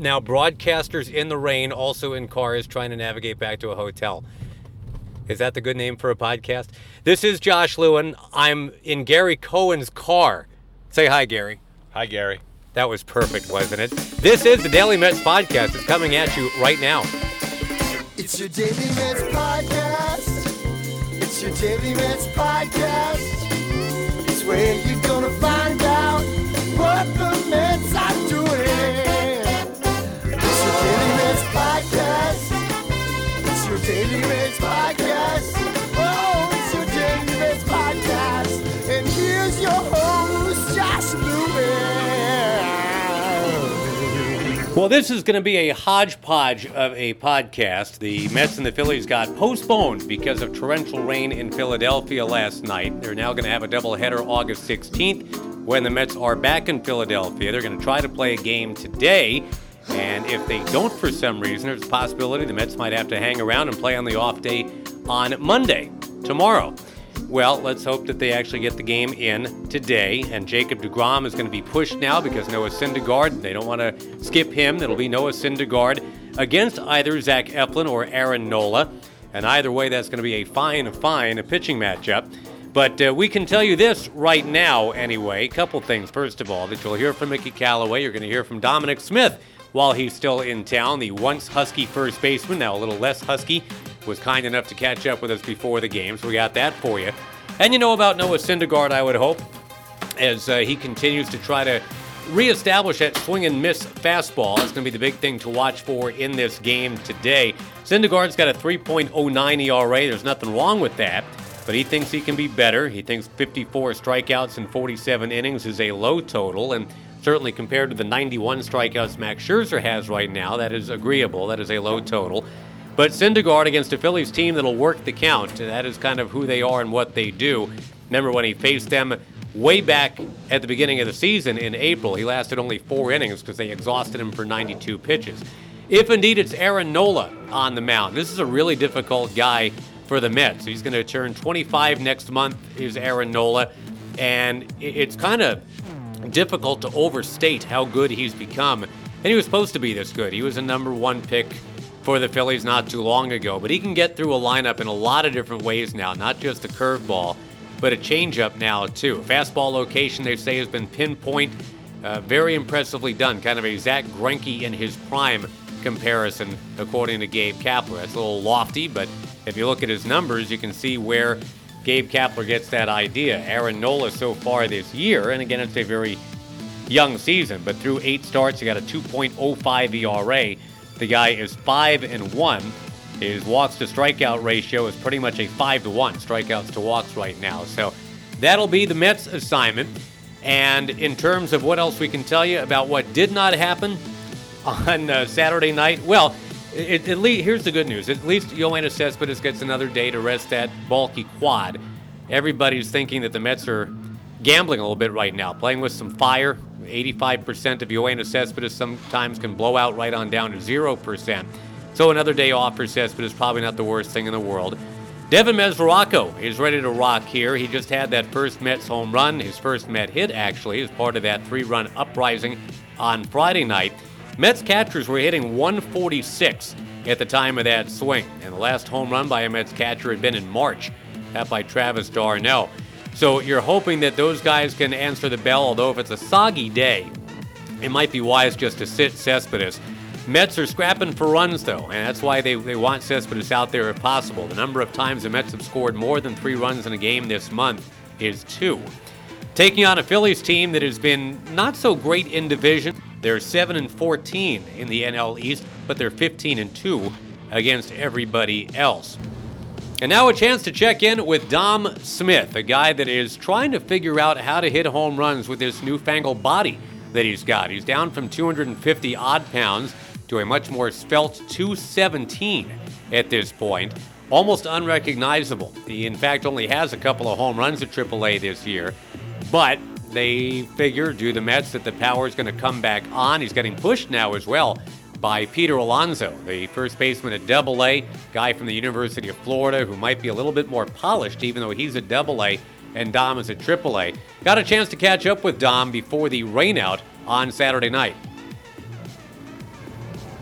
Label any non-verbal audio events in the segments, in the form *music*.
now broadcasters in the rain, also in cars, trying to navigate back to a hotel. Is that the good name for a podcast? This is Josh Lewin. I'm in Gary Cohen's car. Say hi, Gary. Hi, Gary. That was perfect, wasn't it? This is the Daily Mets podcast. It's coming at you right now. It's your Daily Mets podcast. It's your Daily Mets podcast. It's where you're gonna find Well, this is going to be a hodgepodge of a podcast. The Mets and the Phillies got postponed because of torrential rain in Philadelphia last night. They're now going to have a doubleheader August 16th when the Mets are back in Philadelphia. They're going to try to play a game today. And if they don't for some reason, there's a possibility the Mets might have to hang around and play on the off day on Monday, tomorrow. Well, let's hope that they actually get the game in today. And Jacob DeGrom is going to be pushed now because Noah Syndergaard, they don't want to skip him. It'll be Noah Syndergaard against either Zach Eflin or Aaron Nola. And either way, that's going to be a fine, fine pitching matchup. But uh, we can tell you this right now, anyway. A couple things. First of all, that you'll hear from Mickey Callaway. You're going to hear from Dominic Smith while he's still in town. The once Husky first baseman, now a little less Husky, was kind enough to catch up with us before the game, so we got that for you. And you know about Noah Syndergaard, I would hope, as uh, he continues to try to reestablish that swing and miss fastball. That's going to be the big thing to watch for in this game today. Syndergaard's got a 3.09 ERA. There's nothing wrong with that, but he thinks he can be better. He thinks 54 strikeouts in 47 innings is a low total, and certainly compared to the 91 strikeouts Max Scherzer has right now, that is agreeable. That is a low total. But Syndergaard against a Phillies team that'll work the count. That is kind of who they are and what they do. Remember when he faced them way back at the beginning of the season in April, he lasted only four innings because they exhausted him for 92 pitches. If indeed it's Aaron Nola on the mound, this is a really difficult guy for the Mets. He's going to turn 25 next month, is Aaron Nola. And it's kind of difficult to overstate how good he's become. And he was supposed to be this good. He was a number one pick for the Phillies not too long ago. But he can get through a lineup in a lot of different ways now, not just a curveball, but a changeup now, too. Fastball location, they say, has been pinpoint. Uh, very impressively done. Kind of a Zach Greinke in his prime comparison, according to Gabe Kapler. That's a little lofty, but if you look at his numbers, you can see where Gabe Kapler gets that idea. Aaron Nola so far this year, and again, it's a very young season, but through eight starts, he got a 2.05 ERA. The guy is five and one. His walks to strikeout ratio is pretty much a five to one strikeouts to walks right now. So that'll be the Mets' assignment. And in terms of what else we can tell you about what did not happen on uh, Saturday night, well, it, at least here's the good news. At least Yoenis Cespedes gets another day to rest that bulky quad. Everybody's thinking that the Mets are gambling a little bit right now, playing with some fire. 85% of Yoenis Cespedes sometimes can blow out right on down to 0%. So another day off for Cespedes probably not the worst thing in the world. Devin Mesoraco is ready to rock here. He just had that first Mets home run, his first Met hit actually, as part of that three-run uprising on Friday night. Mets catchers were hitting 146 at the time of that swing, and the last home run by a Mets catcher had been in March, that by Travis d'Arnaud. So you're hoping that those guys can answer the bell, although if it's a soggy day, it might be wise just to sit Cespedes. Mets are scrapping for runs, though, and that's why they, they want Cespedes out there if possible. The number of times the Mets have scored more than three runs in a game this month is two. Taking on a Phillies team that has been not so great in division. They're 7 and 14 in the NL East, but they're 15 and 2 against everybody else. And now a chance to check in with Dom Smith, a guy that is trying to figure out how to hit home runs with this newfangled body that he's got. He's down from 250 odd pounds to a much more svelte 217 at this point. Almost unrecognizable. He, in fact, only has a couple of home runs at AAA this year, but they figure, do the Mets, that the power is going to come back on. He's getting pushed now as well by Peter Alonso, the first baseman at Double A, guy from the University of Florida who might be a little bit more polished, even though he's at Double A and Dom is at Triple A. Got a chance to catch up with Dom before the rainout on Saturday night.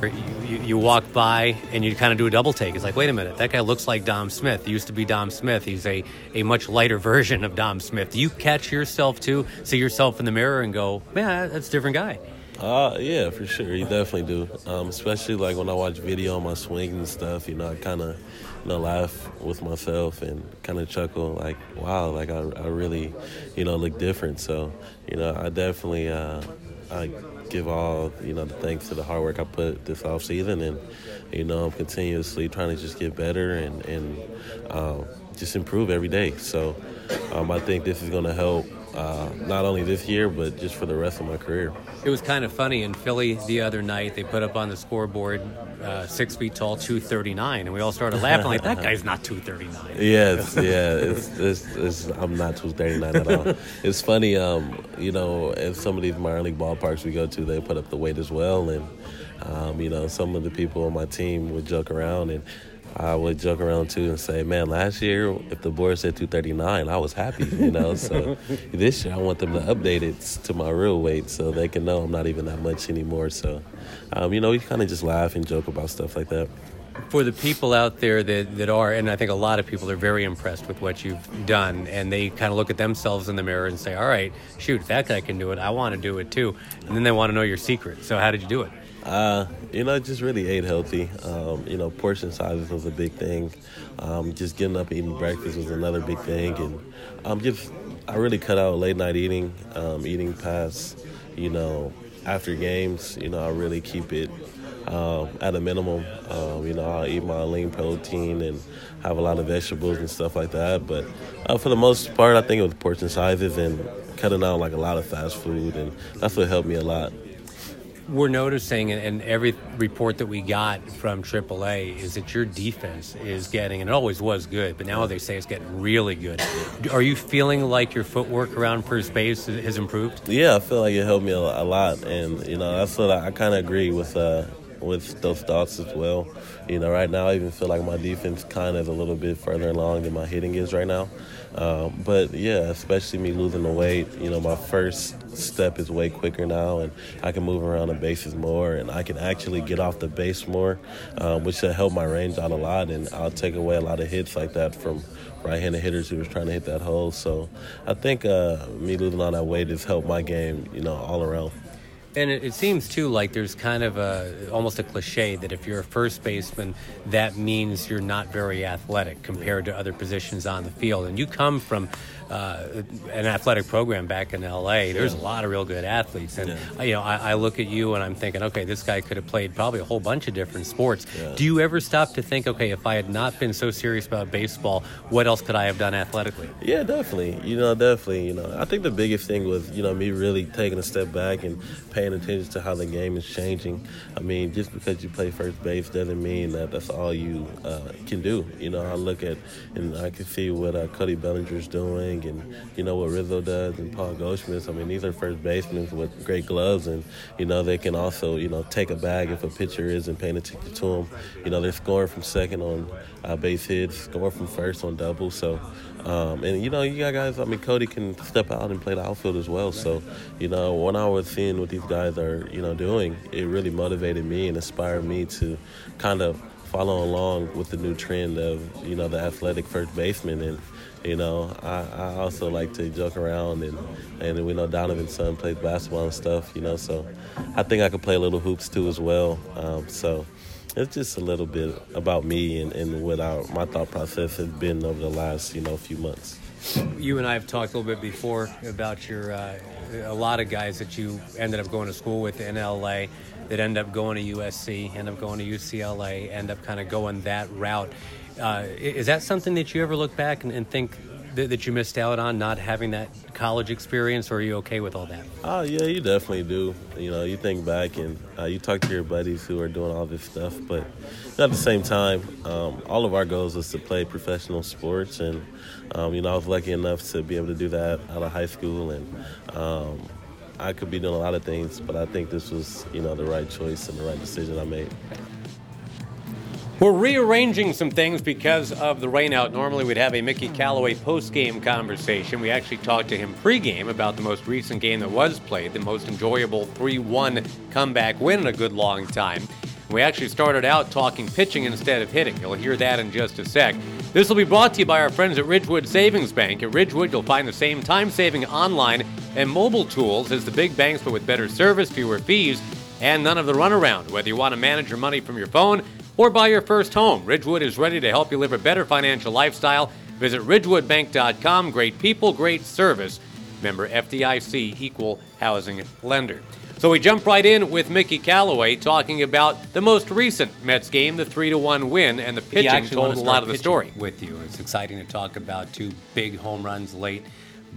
You, you, walk by and you kind of do a double take. It's like, wait a minute, that guy looks like Dom Smith. He used to be Dom Smith. He's a, a much lighter *laughs* version of Dom Smith. Do you catch yourself too, see yourself in the mirror and go, man, that's a different guy? Uh, yeah, for sure. You definitely do. Um, especially like when I watch video on my swing and stuff. You know, I kind of, you know, laugh with myself and kind of chuckle. Like, wow, like I, I really, you know, look different. So, you know, I definitely, uh, I give all, you know, the thanks to the hard work I put this off season, and you know, I'm continuously trying to just get better and and um, just improve every day. So, um, I think this is going to help uh, not only this year, but just for the rest of my career. It was kind of funny in Philly the other night. They put up on the scoreboard uh, six feet tall, 239, and we all started laughing like that guy's not 239. *laughs* Yes, yeah, it's, it's, it's, I'm not 239 at all. *laughs* It's funny, um, you know, in some of these minor league ballparks we go to, they put up the weight as well, and um, you know, some of the people on my team would joke around and. I would joke around too and say, "Man, last year if the board said 239, I was happy, you know. so *laughs* this year I want them to update it to my real weight so they can know I'm not even that much anymore. So, um, you know, we kind of just laugh and joke about stuff like that. For the people out there that, that are, and I think a lot of people are very impressed with what you've done, and they kind of look at themselves in the mirror and say, "All right, shoot, that guy can do it, I want to do it too." And then they want to know your secret. So, how did you do it? Uh, you know, just really ate healthy. Um, you know, portion sizes was a big thing. Um, just getting up eating breakfast was another big thing, and um, just I really cut out late night eating, um, eating past, you know, after games. You know, I really keep it um, at a minimum. Um, you know, I eat my lean protein and have a lot of vegetables and stuff like that. But uh, for the most part, I think it was portion sizes and cutting out like a lot of fast food, and that's what helped me a lot we're noticing, and every report that we got from AAA is that your defense is getting, and it always was good, but now they say it's getting really good. Are you feeling like your footwork around first base has improved? Yeah, I feel like it helped me a lot, and you know I, I kind of agree with. Uh, with those thoughts as well. You know, right now I even feel like my defense kind of is a little bit further along than my hitting is right now. Um, but yeah, especially me losing the weight, you know, my first step is way quicker now, and I can move around the bases more, and I can actually get off the base more, um, which will help my range out a lot, and I'll take away a lot of hits like that from right-handed hitters who was trying to hit that hole. So I think uh, me losing all that weight has helped my game, you know, all around. And it, it, seems too like there's kind of a almost a cliche that if you're a first baseman, that means you're not very athletic compared to other positions on the field. And you come from uh, an athletic program back in LA. There's a lot of real good athletes, and yeah. you know I, I, look at you and I'm thinking, okay, this guy could have played probably a whole bunch of different sports. Yeah. Do you ever stop to think, okay, if I had not been so serious about baseball, what else could I have done athletically? Yeah, definitely. You know, definitely. You know, I think the biggest thing was you know me really taking a step back and paying attention to how the game is changing. I mean, just because you play first base doesn't mean that that's all you uh, can do. You know, I look at and I can see what uh, Cody Bellinger's doing and you know what Rizzo does and Paul Goldschmidt. I mean, these are first basemen with great gloves, and you know they can also you know take a bag if a pitcher isn't paying attention to them. You know they're scoring from second on uh, base hits, scoring from first on doubles. So, um, and you know you got guys. I mean, Cody can step out and play the outfield as well. So, you know when I was seeing what these guys are you know doing, it really motivated me and inspired me to kind of follow along with the new trend of you know the athletic first baseman and you know, I, I also like to joke around, and and we know Donovan's son plays basketball and stuff. You know, so I think I could play a little hoops too as well. Um, so it's just a little bit about me and, and what our, my thought process has been over the last you know few months. You and I have talked a little bit before about your uh, a lot of guys that you ended up going to school with in LA that end up going to USC, end up going to UCLA, end up kind of going that route. Uh, is that something that you ever look back and, and think that, that you missed out on not having that college experience, or are you okay with all that? Oh yeah, you definitely do. You know, you think back and uh, you talk to your buddies who are doing all this stuff, but at the same time, um, all of our goals was to play professional sports, and um, you know, I was lucky enough to be able to do that out of high school, and um, I could be doing a lot of things, but I think this was, you know, the right choice and the right decision I made. We're rearranging some things because of the rainout. Normally, we'd have a Mickey Callaway post-game conversation. We actually talked to him pre-game about the most recent game that was played, the most enjoyable 3-1 comeback win in a good long time. We actually started out talking pitching instead of hitting. You'll hear that in just a sec. This will be brought to you by our friends at Ridgewood Savings Bank. At Ridgewood, you'll find the same time-saving online and mobile tools as the big banks, but with better service, fewer fees, and none of the runaround. Whether you want to manage your money from your phone or buy your first home, Ridgewood is ready to help you live a better financial lifestyle. Visit ridgewoodbank.com. Great people, great service. Member FDIC, equal housing lender. So we jump right in with Mickey Callaway talking about the most recent Mets game, the 3 to 1 win, and the He pitching told a lot of the story. with you. It's exciting to talk about two big home runs late,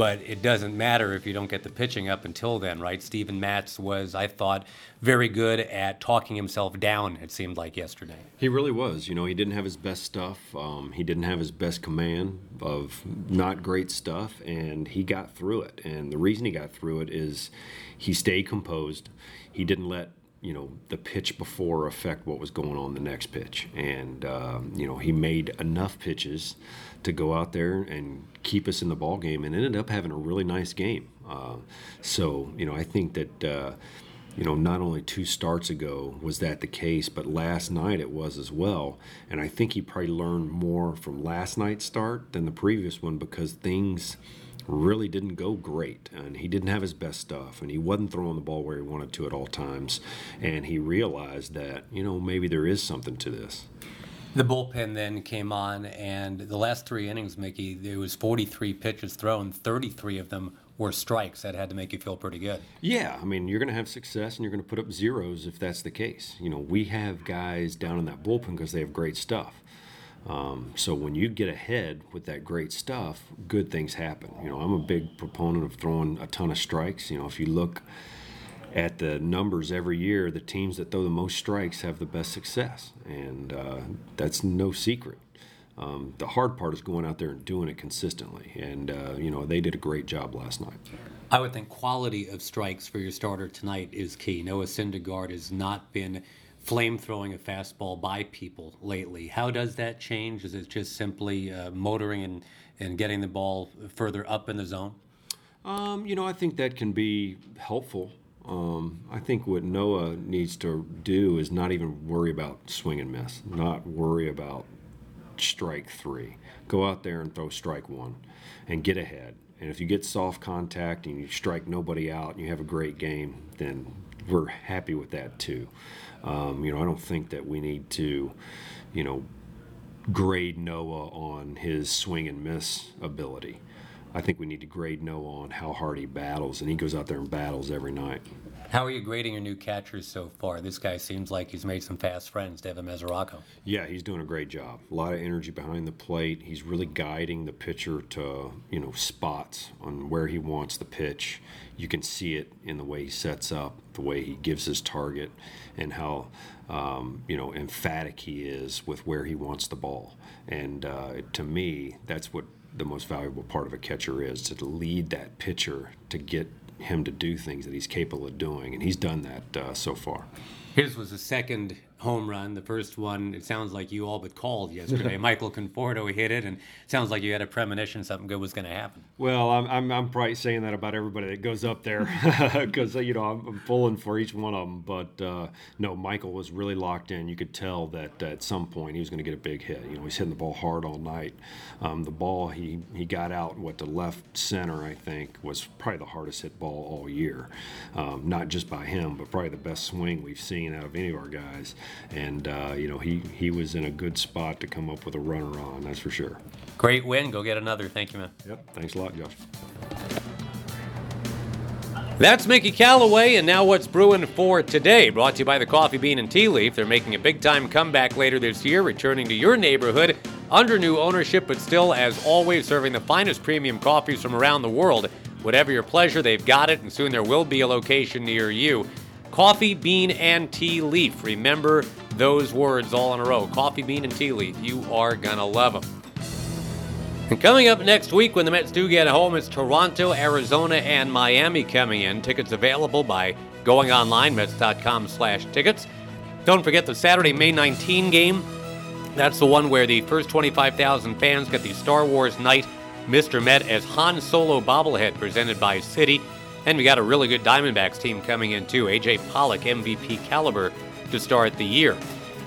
but it doesn't matter if you don't get the pitching up until then, right? Steven Matz was, I thought, very good at talking himself down. It seemed like yesterday. He really was. You know, he didn't have his best stuff. Um, he didn't have his best command of not great stuff, and he got through it. And the reason he got through it is he stayed composed. He didn't let you know the pitch before affect what was going on the next pitch, and um, you know he made enough pitches to go out there and keep us in the ball game, and ended up having a really nice game. Uh, so you know, I think that. Uh, you know, not only two starts ago was that the case, but last night it was as well. And I think he probably learned more from last night's start than the previous one because things really didn't go great. And he didn't have his best stuff, and he wasn't throwing the ball where he wanted to at all times. And he realized that, you know, maybe there is something to this. The bullpen then came on, and the last three innings, Mickey, there was 43 pitches thrown, 33 of them were strikes. That had to make you feel pretty good. Yeah, I mean, you're going to have success and you're going to put up zeros if that's the case. You know, we have guys down in that bullpen because they have great stuff. Um, so when you get ahead with that great stuff, good things happen. You know, I'm a big proponent of throwing a ton of strikes. You know, if you look at the numbers every year, the teams that throw the most strikes have the best success, and uh, that's no secret. Um, the hard part is going out there and doing it consistently, and uh, you know they did a great job last night. I would think quality of strikes for your starter tonight is key. Noah Syndergaard has not been flame throwing a fastball by people lately. How does that change? Is it just simply uh, motoring and, and getting the ball further up in the zone? Um, you know, I think that can be helpful. Um, I think what Noah needs to do is not even worry about swing and miss, not worry about strike three. Go out there and throw strike one and get ahead. And if you get soft contact and you strike nobody out and you have a great game, then we're happy with that too. Um, you know, I don't think that we need to, you know, grade Noah on his swing and miss ability. I think we need to grade Noah on how hard he battles, and he goes out there and battles every night. How are you grading your new catchers so far? This guy seems like he's made some fast friends, Devin Mesoraco. Yeah, he's doing a great job. A lot of energy behind the plate. He's really guiding the pitcher to, you know, spots on where he wants the pitch. You can see it in the way he sets up, the way he gives his target, and how, um, you know, emphatic he is with where he wants the ball. And uh, to me, that's what the most valuable part of a catcher is to lead that pitcher to get him to do things that he's capable of doing. And he's done that uh, so far. His was the second home run. The first one, it sounds like you all but called yesterday. *laughs* Michael Conforto hit it, and it sounds like you had a premonition something good was going to happen. Well, I'm, I'm, I'm probably saying that about everybody that goes up there *laughs* because, you know, I'm, I'm pulling for each one of them. But uh, no, Michael was really locked in. You could tell that at some point he was going to get a big hit. You know, he's hitting the ball hard all night. Um, the ball he, he got out, what, to left center, I think, was probably the hardest hit ball all year. Um, not just by him, but probably the best swing we've seen out of any of our guys. And, uh, you know, he, he was in a good spot to come up with a runner on, that's for sure. Great win. Go get another. Thank you, man. Yep. Thanks a lot, Josh. That's Mickey Callaway, and now what's brewing for today? Brought to you by the Coffee Bean and Tea Leaf. They're making a big time comeback later this year, returning to your neighborhood under new ownership, but still, as always, serving the finest premium coffees from around the world. Whatever your pleasure, they've got it, and soon there will be a location near you. Coffee, bean, and tea leaf. Remember those words all in a row. Coffee, bean, and tea leaf. You are gonna love them. And coming up next week when the Mets do get home, it's Toronto, Arizona, and Miami coming in. Tickets available by going online, Mets.com slash tickets. Don't forget the Saturday, May 19 game. That's the one where the first 25,000 fans get the Star Wars Night Mr. Met as Han Solo bobblehead presented by Citi. And we got a really good Diamondbacks team coming in too. AJ Pollock, MVP caliber to start the year.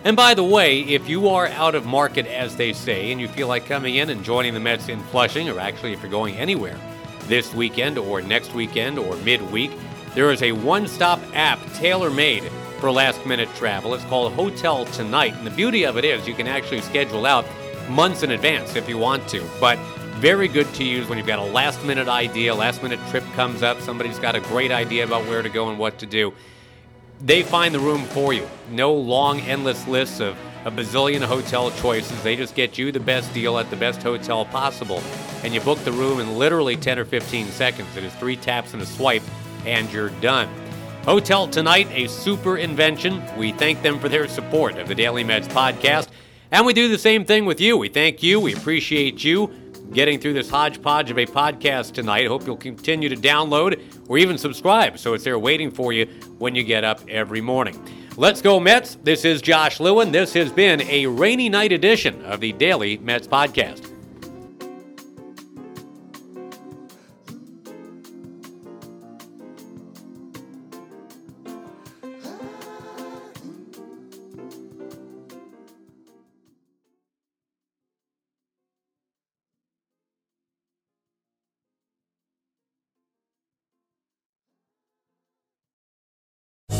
And by the way, if you are out of market, as they say, and you feel like coming in and joining the Mets in Flushing, or actually if you're going anywhere this weekend or next weekend or midweek, there is a one stop app tailor made for last minute travel. It's called Hotel Tonight. And the beauty of it is you can actually schedule out months in advance if you want to. But very good to use when you've got a last minute idea, last minute trip comes up, somebody's got a great idea about where to go and what to do they find the room for you. No long, endless lists of a bazillion hotel choices. They just get you the best deal at the best hotel possible. And you book the room in literally 10 or 15 seconds. It is three taps and a swipe, and you're done. Hotel Tonight, a super invention. We thank them for their support of the Daily Mets podcast. And we do the same thing with you. We thank you. We appreciate you getting through this hodgepodge of a podcast tonight. Hope you'll continue to download or even subscribe so it's there waiting for you when you get up every morning. Let's go, Mets. This is Josh Lewin. This has been a rainy night edition of the Daily Mets Podcast.